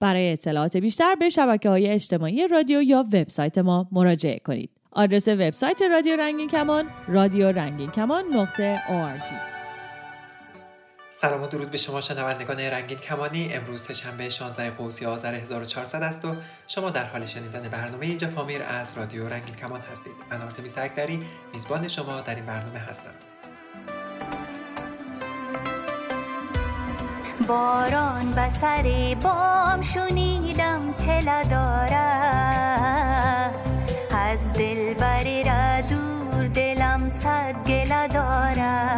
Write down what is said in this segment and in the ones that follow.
برای اطلاعات بیشتر به شبکه های اجتماعی رادیو یا وبسایت ما مراجعه کنید. آدرس وبسایت رادیو رنگین کمان رادیو رنگین کمان نقطه سلام و درود به شما شنوندگان رنگین کمانی. امروز سهشنبه 16 قوسی آذر 1400 است و شما در حال شنیدن برنامه اینجا پامیر از رادیو رنگین کمان هستید. من آرتمیس اکبری میزبان شما در این برنامه هستم. باران و سر بام شنیدم چلا داره از دل بری را دور دلم صد گلا داره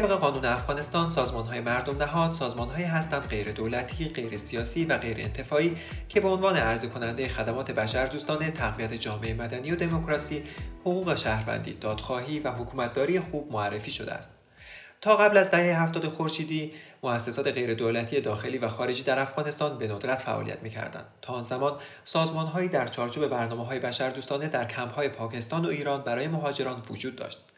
طبق قانون افغانستان سازمان های مردم نهاد سازمان های هستند غیر دولتی، غیر سیاسی و غیر انتفاعی که به عنوان عرضه کننده خدمات بشر دوستانه تقویت جامعه مدنی و دموکراسی، حقوق شهروندی، دادخواهی و حکومتداری خوب معرفی شده است. تا قبل از دهه هفتاد خورشیدی مؤسسات غیر دولتی داخلی و خارجی در افغانستان به ندرت فعالیت می‌کردند. تا آن زمان سازمان‌هایی در چارچوب برنامه‌های بشردوستانه در کمپ‌های پاکستان و ایران برای مهاجران وجود داشت.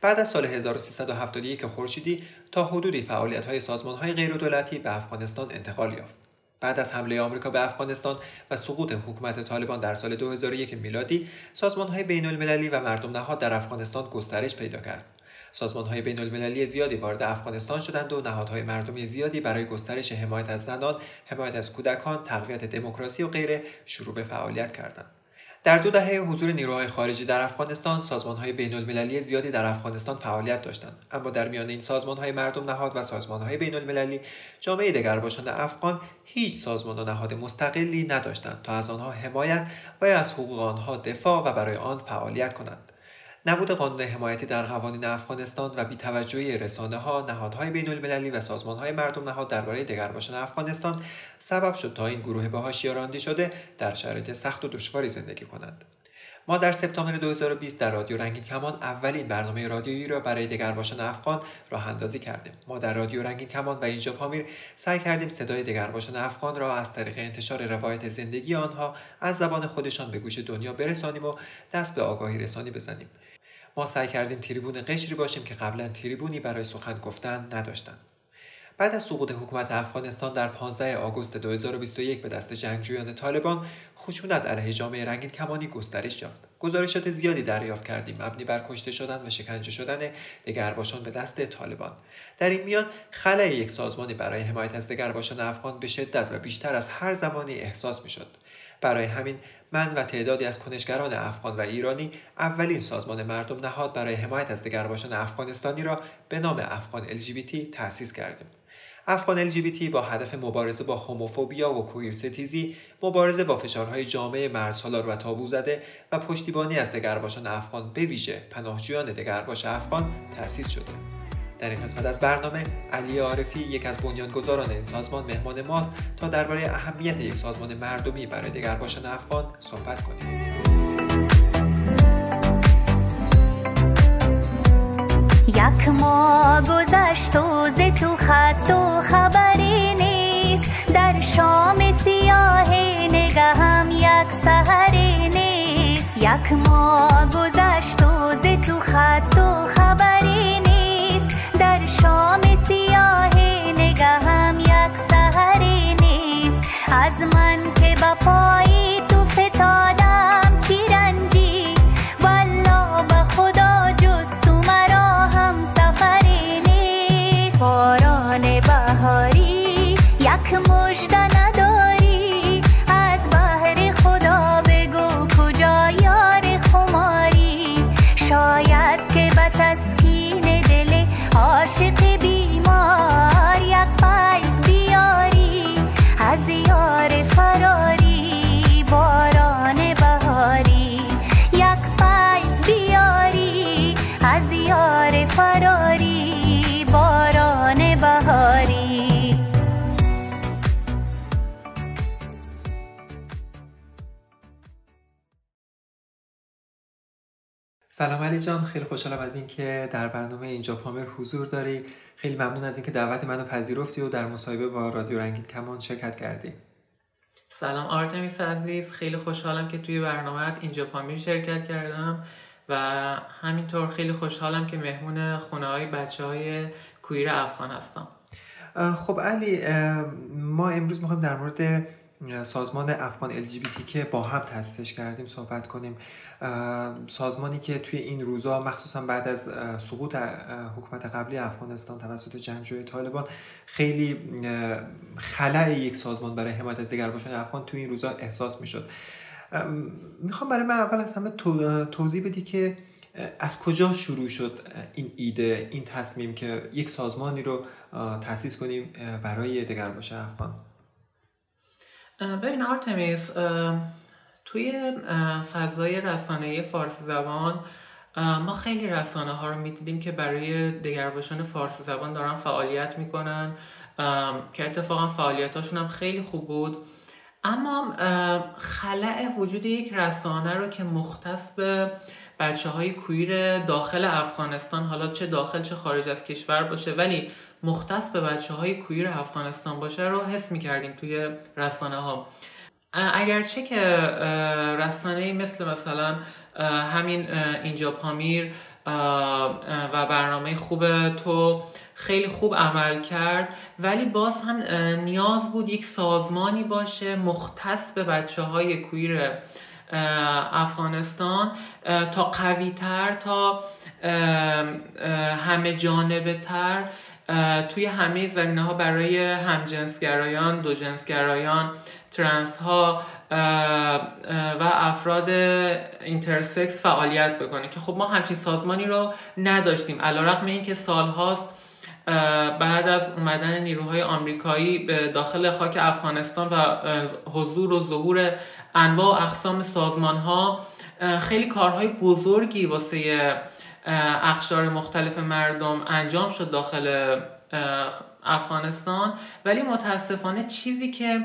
بعد از سال 1371 خورشیدی تا حدودی فعالیت‌های سازمان‌های غیردولتی به افغانستان انتقال یافت. بعد از حمله آمریکا به افغانستان و سقوط حکومت طالبان در سال 2001 میلادی، سازمان‌های بین‌المللی و مردم نهاد در افغانستان گسترش پیدا کرد. سازمان‌های بین‌المللی زیادی وارد افغانستان شدند و نهادهای مردمی زیادی برای گسترش حمایت از زنان، حمایت از کودکان، تقویت دموکراسی و غیره شروع به فعالیت کردند. در دو دهه حضور نیروهای خارجی در افغانستان سازمانهای بین المللی زیادی در افغانستان فعالیت داشتند. اما در میان این سازمانهای مردم نهاد و سازمانهای بین المللی جامعه دگرباشان افغان هیچ سازمان و نهاد مستقلی نداشتند تا از آنها حمایت و از حقوق آنها دفاع و برای آن فعالیت کنند. نبود قانون حمایتی در قوانین افغانستان و بیتوجهی رسانه ها، نهادهای بین المللی و سازمان های مردم نهاد درباره دگرباشان افغانستان سبب شد تا این گروه به حاشیه رانده شده در شرایط سخت و دشواری زندگی کنند. ما در سپتامبر 2020 در رادیو رنگین کمان اولین برنامه رادیویی را برای دگرباشان افغان راه اندازی کردیم. ما در رادیو رنگین کمان و اینجا پامیر سعی کردیم صدای دگرباشان افغان را از طریق انتشار روایت زندگی آنها از زبان خودشان به گوش دنیا برسانیم و دست به آگاهی رسانی بزنیم. ما سعی کردیم تریبون قشری باشیم که قبلا تریبونی برای سخن گفتن نداشتند. بعد از سقوط حکومت افغانستان در 15 آگوست 2021 به دست جنگجویان طالبان خشونت علیه جامعه رنگین کمانی گسترش یافت. گزارشات زیادی دریافت کردیم. مبنی بر کشته شدن و شکنجه شدن دگرباشان به دست طالبان. در این میان خلای یک سازمانی برای حمایت از دگرباشان افغان به شدت و بیشتر از هر زمانی احساس می‌شد. برای همین من و تعدادی از کنشگران افغان و ایرانی اولین سازمان مردم نهاد برای حمایت از دگرباشان افغانستانی را به نام افغان LGBT تأسیس کردیم. افغان LGBT با هدف مبارزه با هوموفوبیا و کویر ستیزی، مبارزه با فشارهای جامعه مرزسالار و تابو زده و پشتیبانی از دگرباشان افغان به ویژه پناهجویان دگرباش افغان تأسیس شده. در این قسمت از برنامه علی عارفی یک از بنیانگذاران این سازمان مهمان ماست تا درباره اهمیت یک سازمان مردمی برای دگرباشان افغان صحبت کنیم. یک ما گذشت و ز تو خط و خبری نیست. در شام سیاه نگهم یک سهری نیست. یک ما گذشت و ز تو خط از من که با سلام علی جان خیلی خوشحالم از اینکه در برنامه اینجا پامر حضور داری. خیلی ممنون از اینکه دعوت منو پذیرفتی و در مصاحبه با رادیو رنگین کمان شرکت کردی. سلام آرتمیس عزیز خیلی خوشحالم که توی برنامه اینجا پامیر شرکت کردم و همینطور خیلی خوشحالم که مهمون خونه های بچه های کویر افغان هستم. خب علی ما امروز می‌خوایم در مورد سازمان افغان LGBT که با هم تأسیسش کردیم صحبت کنیم. سازمانی که توی این روزا مخصوصا بعد از سقوط حکومت قبلی افغانستان توسط جنگجوی طالبان خیلی خلع یک سازمان برای حمایت از دگرباشان افغان توی این روزا احساس می‌شد. می‌خوام برای من اول از همه توضیح بدی که از کجا شروع شد این ایده این تصمیم که یک سازمانی رو تأسیس کنیم برای دگرباش افغان؟ ببین آرتمیس توی فضای رسانه فارسی زبان ما خیلی رسانه ها رو می‌دیدیم که برای دگرباشان فارسی زبان دارن فعالیت می‌کنن. که اتفاقا فعالیتاشون هم خیلی خوب بود. اما خلع وجود یک رسانه رو که مختص به بچه های کویر داخل افغانستان حالا چه داخل چه خارج از کشور باشه ولی مختص به بچه های کویر افغانستان باشه رو حس می‌کردیم توی رسانه ها اگرچه که رسانه مثل مثلا همین اینجا پامیر و برنامه خوب تو خیلی خوب عمل کرد ولی باز هم نیاز بود یک سازمانی باشه مختص به بچه های کویر افغانستان تا قوی تر تا همه جانبه تر توی همه زمینه ها برای همجنسگرایان دو جنسگرایان ترنس ها و افراد اینترسکس فعالیت بکنه که خب ما همچین سازمانی رو نداشتیم. علی رغم این که سال هاست بعد از اومدن نیروهای آمریکایی به داخل خاک افغانستان و حضور و ظهور انواع و اقسام سازمان ها خیلی کارهای بزرگی واسه اخشار مختلف مردم انجام شد داخل افغانستان. ولی متاسفانه چیزی که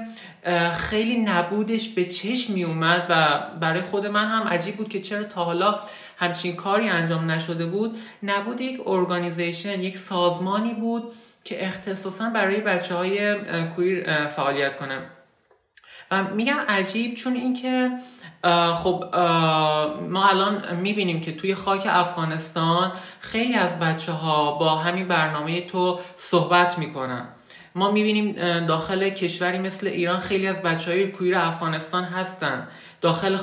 خیلی نبودش به چشم می اومد و برای خود من هم عجیب بود که چرا تا حالا همچین کاری انجام نشده بود. نبود یک ارگانیزیشن یک سازمانی بود که اختصاصا برای بچه های کویر فعالیت کنه. میگم عجیب چون اینکه خب ما الان می‌بینیم که توی خاک افغانستان خیلی از بچه ها با همین برنامه تو صحبت می‌کنن. ما می‌بینیم داخل کشوری مثل ایران خیلی از بچه های کویر افغانستان هستن. داخل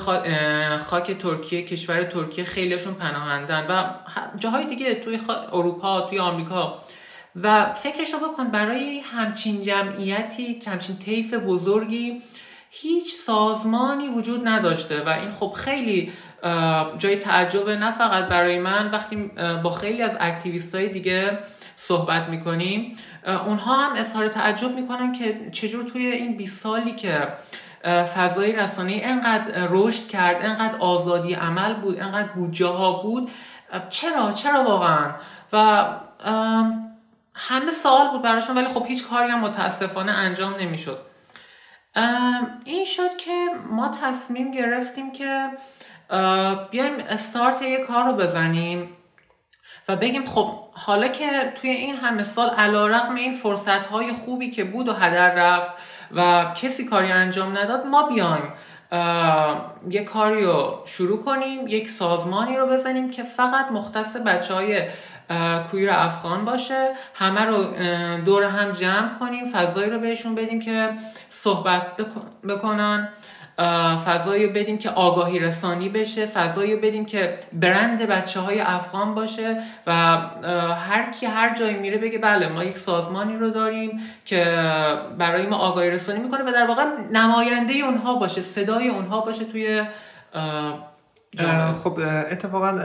خاک ترکیه کشور ترکیه خیلیشون پناهندن و جاهای دیگه توی اروپا توی آمریکا. و فکرشو بکن برای همچین جمعیتی همچین طیف بزرگی هیچ سازمانی وجود نداشته و این خب خیلی جای تعجب نه فقط برای من وقتی با خیلی از اکتیویست های دیگه صحبت می‌کنیم اونها هم اظهار تعجب می‌کنن که چجور توی این 20 سالی که فضای رسانه انقدر رشد کرد انقدر آزادی عمل بود انقدر بودجه ها بود چرا؟ چرا واقعا؟ و همه سوال بود براشون ولی خب هیچ کاری هم متاسفانه انجام نمی‌شد. این شد که ما تصمیم گرفتیم که بیایم استارت یه کار رو بزنیم و بگیم خب حالا که توی این همه سال علا رقم این فرصت های خوبی که بود و هدر رفت و کسی کاری انجام نداد ما بیایم یه کاری رو شروع کنیم یک سازمانی رو بزنیم که فقط مختص بچه های کویر افغان باشه. همه رو دور هم جمع کنیم. فضایی رو بهشون بدیم که صحبت بکنن. فضایی بدیم که آگاهی رسانی بشه. فضایی بدیم که برند بچه های افغان باشه و هر کی هر جایی میره بگه بله ما یک سازمانی رو داریم که برای ما آگاهی رسانی می‌کنه و در واقع نماینده اونها باشه صدای اونها باشه توی خب اتفاقا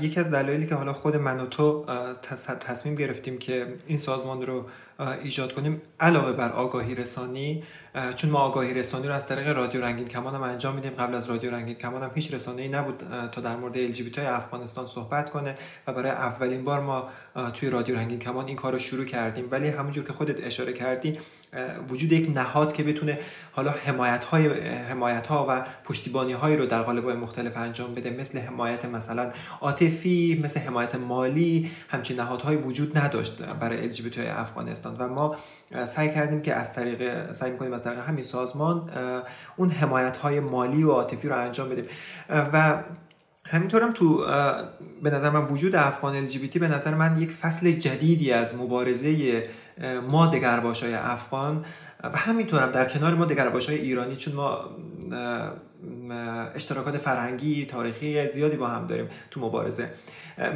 یکی از دلایلی که حالا خود من و تو تصمیم گرفتیم که این سازمان رو ایجاد کنیم علاوه بر آگاهی رسانی چون ما آگاهی رسانی رو از طریق رادیو رنگین کمان هم انجام میدیم. قبل از رادیو رنگین کمان هم هیچ رسانه‌ای نبود تا در مورد ال افغانستان صحبت کنه و برای اولین بار ما توی رادیو رنگین کمان این کار رو شروع کردیم. ولی همونجور که خودت اشاره کردی وجود یک نهاد که بتونه حالا حمایت های حمایت ها و پشتیبانی هایی رو در قالب مختلف انجام بده مثل حمایت مثلا عاطفی مثل حمایت مالی همچین نهادهایی وجود نداشت برای های افغانستان. و ما سعی کردیم که از طریق سعی کنیم از طریق همین سازمان اون حمایت های مالی و عاطفی رو انجام بدیم. و همینطورم تو به نظر من وجود افغان LGBT به نظر من یک فصل جدیدی از مبارزه ما دگرباش های افغان و همینطورم در کنار ما دگرباش های ایرانی چون ما اشتراکات فرهنگی تاریخی زیادی با هم داریم تو مبارزه.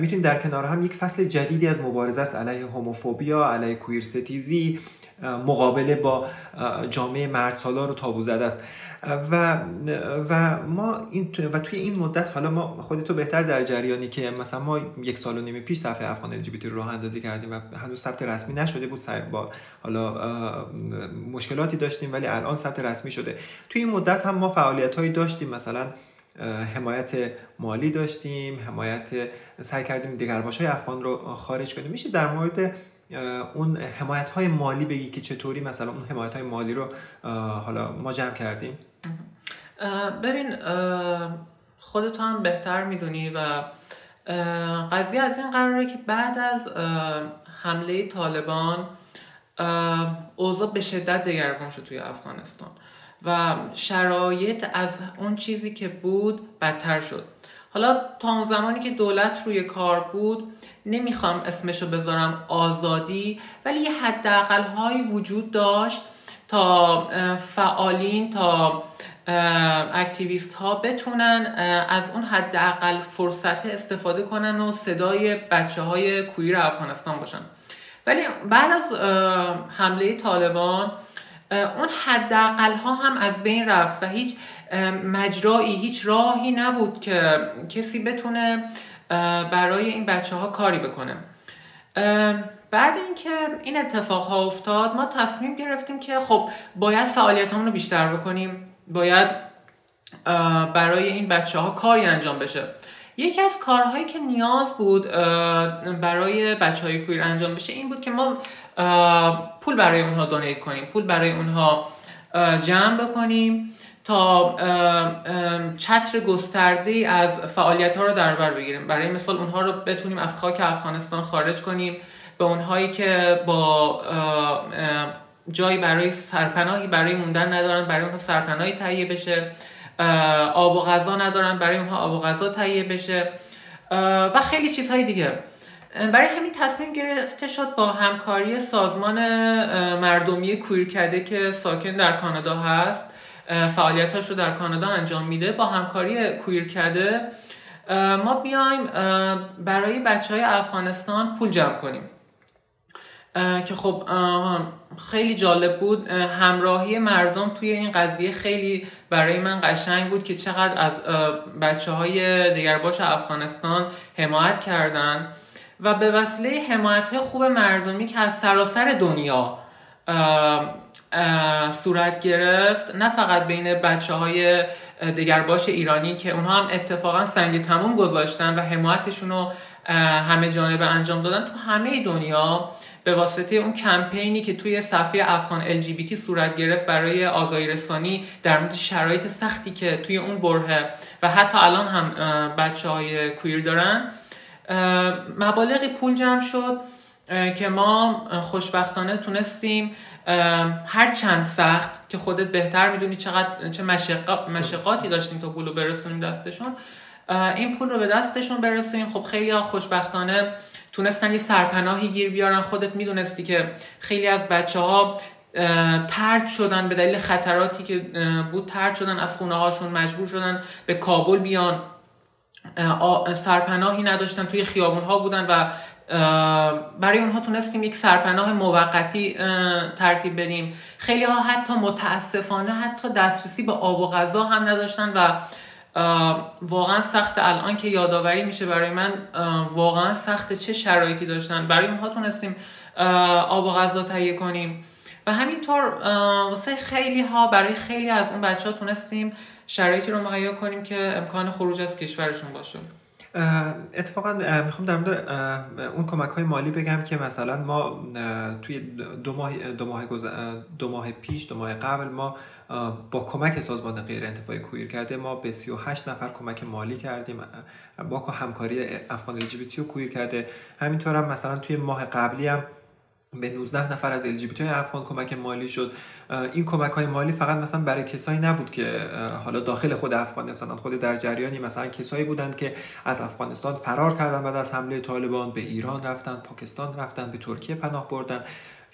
می‌تونیم در کنار هم یک فصل جدیدی از مبارزه است علیه هوموفوبیا علیه کویر ستیزی مقابله با جامعه مرد سالار رو تابو زده است. و و ما این و توی این مدت حالا ما خودتو بهتر در جریانی که مثلا ما یک سال و نیم پیش صفحه افغان ال رو راه اندازی کردیم و هنوز ثبت رسمی نشده بود با حالا مشکلاتی داشتیم ولی الان ثبت رسمی شده. توی این مدت هم ما فعالیت هایی داشتیم مثلا حمایت مالی داشتیم حمایت سعی کردیم دیگرباش های افغان رو خارج کنیم. میشه در مورد اون حمایت های مالی بگی که چطوری مثلا اون حمایت های مالی رو حالا ما جمع کردیم؟ ببین خودت هم بهتر می‌دونی و قضیه از این قراره که بعد از حمله طالبان اوضاع به شدت دگرگون شد توی افغانستان و شرایط از اون چیزی که بود بدتر شد. حالا تا اون زمانی که دولت روی کار بود نمی‌خوام اسمشو بذارم آزادی ولی یه حداقل هایی وجود داشت فعالین تا اکتیویست ها بتونن از اون حداقل فرصت استفاده کنن و صدای بچه های کویر افغانستان باشن. ولی بعد از حمله طالبان اون حداقل ها هم از بین رفت و هیچ مجرایی هیچ راهی نبود که کسی بتونه برای این بچه ها کاری بکنه. بعد اینکه این اتفاق ها افتاد ما تصمیم گرفتیم که خب باید فعالیت رو بیشتر بکنیم. باید برای این بچه ها کاری انجام بشه. یکی از کارهایی که نیاز بود برای بچه های کویر انجام بشه این بود که ما پول برای اونها دونیت کنیم. پول برای اونها جمع بکنیم تا چتر گسترده از فعالیت ها رو در بر بگیریم. برای مثال اونها رو بتونیم از خاک افغانستان خارج کنیم. به اونهایی که با جایی برای سرپناهی برای موندن ندارن برای اونها سرپناهی تهیه بشه. آب و غذا ندارن برای اونها آب و غذا تهیه بشه. و خیلی چیزهای دیگه. برای همین تصمیم گرفته شد با همکاری سازمان مردمی کویرکده که ساکن در کانادا هست فعالیتاش رو در کانادا انجام میده با همکاری کویرکده ما بیایم برای بچه های افغانستان پول جمع کنیم. که خب خیلی جالب بود. همراهی مردم توی این قضیه خیلی برای من قشنگ بود که چقدر از بچه های دیگرباش افغانستان حمایت کردن و به وسیله حمایت های خوب مردمی که از سراسر دنیا صورت گرفت نه فقط بین بچه های دگرباش ایرانی که اونها هم اتفاقا سنگ تموم گذاشتن و حمایتشون رو همه جانبه انجام دادن. تو همه دنیا به واسطه اون کمپینی که توی صفحه افغان LGBT صورت گرفت برای آگاهی رسانی در مورد شرایط سختی که توی اون برهه و حتی الان هم بچه های کویر دارن مبالغی پول جمع شد که ما خوشبختانه تونستیم هر چند سخت که خودت بهتر می‌دونی چقدر چه مشقاتی داشتیم تا پول رو برسونیم دستشون این پول رو به دستشون برسیم. خب خیلی ها خوشبختانه تونستن یه سرپناهی گیر بیارن. خودت می‌دونستی که خیلی از بچه ها ترد شدن به دلیل خطراتی که بود. ترد شدن از خونه هاشون مجبور شدن به کابل بیان. سرپناهی نداشتن توی خیابون ها بودن و برای اونها تونستیم یک سرپناه موقتی ترتیب بدیم. خیلی ها حتی متاسفانه حتی دسترسی به آب و غذا هم نداشتن و واقعا سخت الان که یادآوری میشه برای من واقعا سخت چه شرایطی داشتن. برای اونها تونستیم آب و غذا تهیه کنیم. و همینطور واسه خیلی ها برای خیلی از اون بچه ها تونستیم شرایطی رو مهیا کنیم که امکان خروج از کشورشون باشه. اتفاقا می‌خوام در مورد اون کمک های مالی بگم که مثلا ما توی دو ماه دو ماه, دو ماه پیش دو ماه قبل ما با کمک سازمان غیر انتفاعی کویر کرده ما به 38 نفر کمک مالی کردیم. با همکاری افغان ال و کویر کرده. همینطور هم مثلا توی ماه قبلی هم به 19 نفر از LGBT افغان کمک مالی شد. این کمک های مالی فقط مثلا برای کسایی نبود که حالا داخل خود افغانستان خود در جریانی مثلا کسایی بودند که از افغانستان فرار کردن بعد از حمله طالبان به ایران رفتن پاکستان رفتن به ترکیه پناه بردن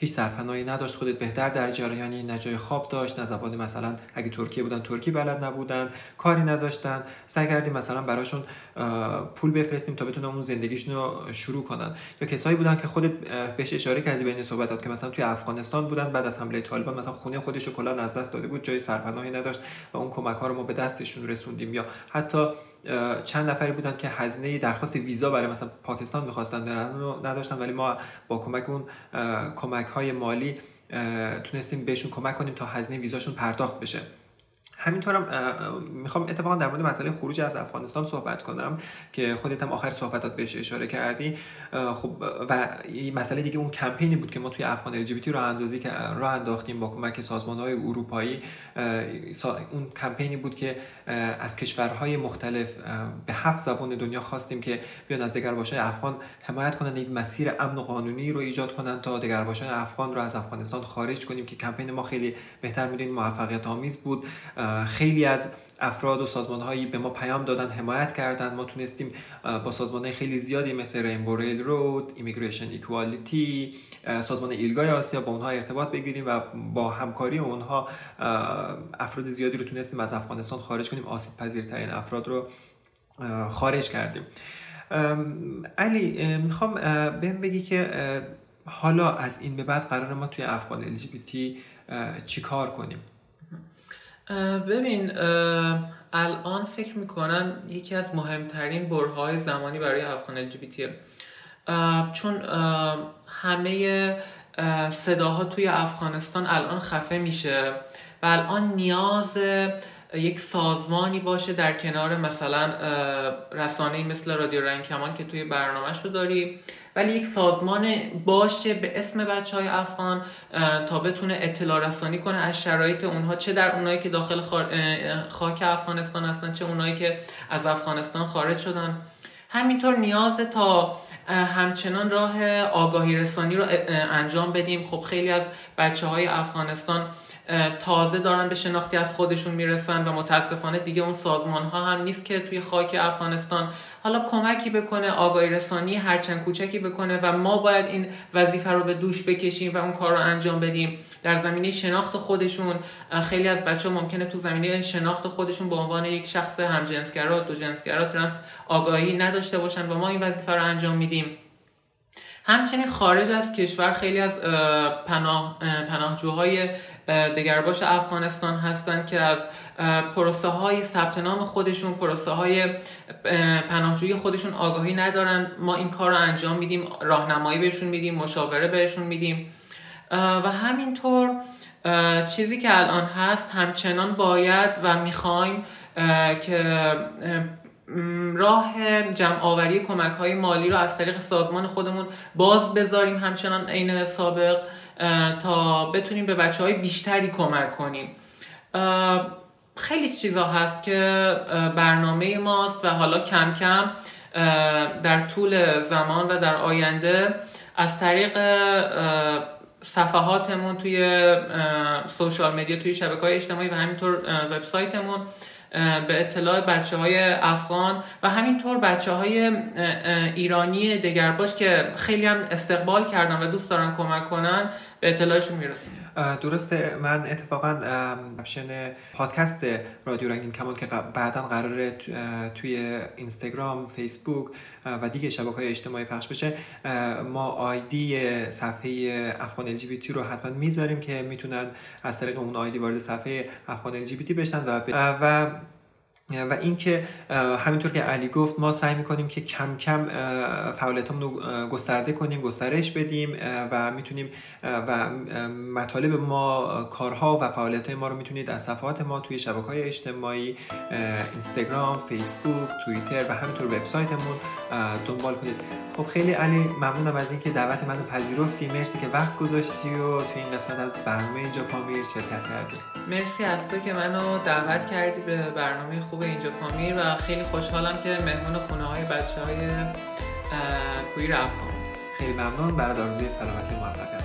هیچ سرپناهی نداشت خودت بهتر در جریانی نه جای خواب داشت نه زبان مثلا اگه ترکیه بودن ترکی بلد نبودن کاری نداشتن. سعی کردیم مثلا براشون پول بفرستیم تا بتونن اون زندگیشون رو شروع کنن. یا کسایی بودن که خودت بهش اشاره کردی بین صحبتات که مثلا توی افغانستان بودن بعد از حمله طالبان مثلا خونه خودش رو کلا از دست داده بود جای سرپناهی نداشت و اون کمک ها رو ما به دستشون رسوندیم یا حتی چند نفری بودن که هزینه درخواست ویزا برای مثلا پاکستان می‌خواستن نداشتن ولی ما با کمک اون کمک های مالی تونستیم بهشون کمک کنیم تا هزینه ویزاشون پرداخت بشه. همینطورم می‌خوام اتفاقا در مورد مسئله خروج از افغانستان صحبت کنم که خودت هم آخر صحبتات بهش اشاره کردی. خب و مسئله دیگه اون کمپینی بود که ما توی افغان ال رو اندازی که راه انداختیم با کمک سازمان های اروپایی اون کمپینی بود که از کشورهای مختلف به هفت زبان دنیا خواستیم که بیان از دگرباشای افغان حمایت کنند یک مسیر امن و قانونی رو ایجاد کنند تا دگرباشای افغان رو از افغانستان خارج کنیم که کمپین ما خیلی بهتر می‌دونید موفقیت آمیز بود خیلی از افراد و سازمان هایی به ما پیام دادن حمایت کردن. ما تونستیم با سازمان خیلی زیادی مثل Rainbow Railroad Immigration Equality سازمان ILGA ی آسیا با اونها ارتباط بگیریم و با همکاری اونها افراد زیادی رو تونستیم از افغانستان خارج کنیم. آسیب پذیرترین افراد رو خارج کردیم. علی می‌خوام بهم بگی که حالا از این به بعد قرار ما توی افغان LGBT چی کار کنیم؟ ببین الان فکر می‌کنم یکی از مهمترین برهای زمانی برای افغان LGBT چون همه صداها توی افغانستان الان خفه میشه و الان نیاز یک سازمانی باشه در کنار مثلا رسانه مثل رادیو رنگ کمان که توی برنامهش رو داری. ولی یک سازمان باشه به اسم بچه های افغان تا بتونه اطلاع رسانی کنه از شرایط اونها چه در اونایی که داخل خاک افغانستان هستن چه اونایی که از افغانستان خارج شدن. همینطور نیاز تا همچنان راه آگاهی رسانی رو انجام بدیم. خب خیلی از بچه های افغانستان تازه دارن به شناختی از خودشون می‌رسن و متاسفانه دیگه اون سازمان ها هم نیست که توی خاک افغانستان حالا کمکی بکنه آگاهی رسانی هرچند کوچکی بکنه و ما باید این وظیفه رو به دوش بکشیم و اون کار رو انجام بدیم. در زمینه شناخت خودشون خیلی از بچه ها ممکنه تو زمینه شناخت خودشون به عنوان یک شخص همجنسگرا دو جنسگرا ترنس آگاهی نداشته باشن و ما این وظیفه رو انجام میدیم. همچنین خارج از کشور خیلی از پناه، پناهجوهای دگرباش افغانستان هستند که از پروسه های ثبت نام خودشون پروسه های پناهجویی خودشون آگاهی ندارن. ما این کار رو انجام میدیم راهنمایی بهشون میدیم مشاوره بهشون میدیم. و همینطور چیزی که الان هست همچنان باید و می‌خوایم که راه جمع آوری کمک های مالی رو از طریق سازمان خودمون باز بذاریم. همچنان عین سابق تا بتونیم به بچه های بیشتری کمک کنیم. خیلی چیزا هست که برنامه ماست و حالا کم کم در طول زمان و در آینده از طریق صفحاتمون توی سوشال مدیا توی شبکه های اجتماعی و همینطور وبسایتمون به اطلاع بچه های افغان و همینطور بچه های ایرانی دگرباش که خیلی هم استقبال کردن و دوست دارن کمک کنن به اطلاعشون می‌رسیم. درسته. من اتفاقا اپشن پادکست رادیو رنگین کمان که بعدا قراره توی اینستاگرام فیسبوک و دیگه شبکه های اجتماعی پخش بشه ما آیدی صفحه افغان ال رو حتما می‌ذاریم که می‌تونن از طریق اون آیدی وارد صفحه افغان ال بشن و, و و اینکه همینطور که علی گفت ما سعی می‌کنیم که کم کم فعالیتمون رو گسترده کنیم گسترش بدیم و می‌تونیم و مطالب ما کارها و فعالیت های ما رو می‌تونید از صفحات ما توی شبکه های اجتماعی اینستاگرام فیسبوک توییتر و همینطور وبسایتمون دنبال کنید. خب خیلی علی ممنونم از اینکه دعوت منو پذیرفتی. مرسی که وقت گذاشتی و توی این قسمت از برنامه اینجا پامیر شرکت کردی. مرسی از تو که منو دعوت کردی به برنامه خوب اینجا پامیر و خیلی خوشحالم که مهمون خونه های بچه های کویر افغان خیلی ممنون. برای آرزوی سلامتی و موفقیت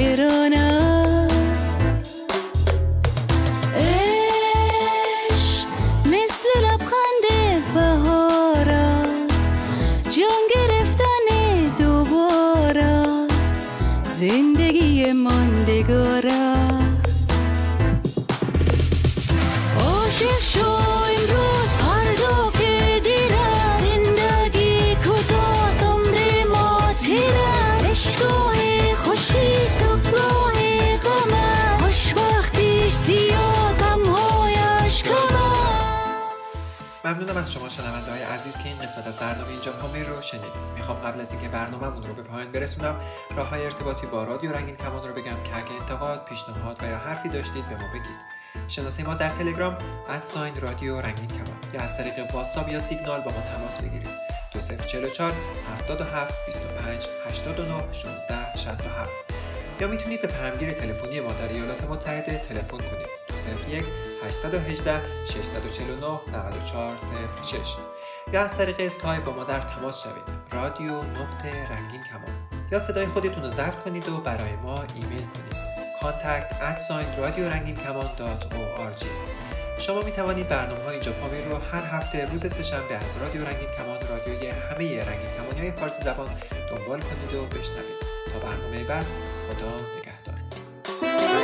ممنونم از شما شنونده های عزیز که این قسمت از برنامه اینجا پامیر رو شنیدید. می‌خوام قبل از اینکه برنامهمون رو به پایان برسونم راه های ارتباطی با رادیو رنگین کمان رو بگم که اگه انتقاد پیشنهاد و یا حرفی داشتید به ما بگید. شناسه ما در تلگرام ادساین رادیو رنگین کمان یا از طریق واتساپ یا سیگنال با ما تماس بگیرید. 2044 77 25 89 16 67 یا می‌تونید به پیامگیر تلفنی ما در ایالات متحده تلفن کنید. 201 818 649 94 06 یا از طریق اسکای با ما در تماس شوید. رادیو نقطه رنگین کمان. یا صدای خودتون رو ضبط کنید و برای ما ایمیل کنید. contact at رادیو رنگین کمان شما می توانید برنامه های اینجا رو هر هفته روز سهشنبه از رادیو رنگین کمان رادیوی همه رنگین کمانی های فارسی زبان دنبال کنید و بشنوید. تا برنامه بعد خدا نگهدار.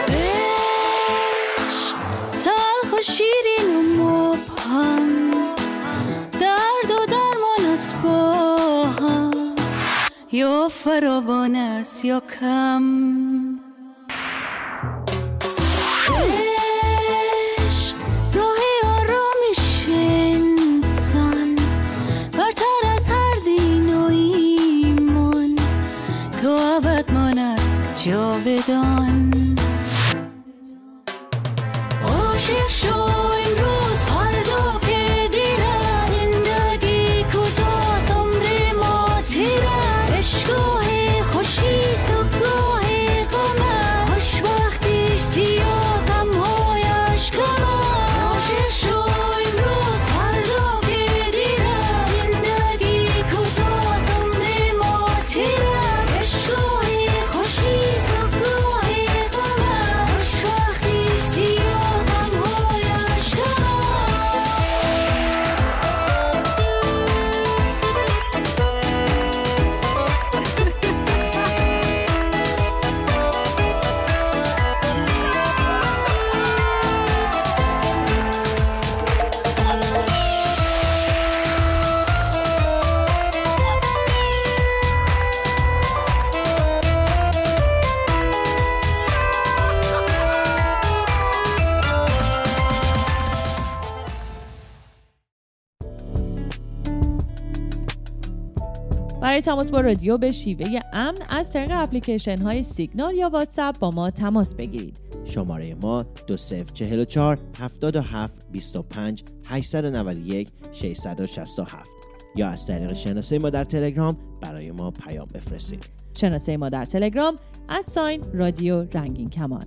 یا فراوان است یا کم؟ جاودان. برای تماس با رادیو به شیوه امن از طریق اپلیکیشن های سیگنال یا واتساپ با ما تماس بگیرید. شماره ما 2044 77 25 891 667 یا از طریق شناسه ما در تلگرام برای ما پیام بفرستید. شناسه ما در تلگرام ادساین رادیو رنگین کمان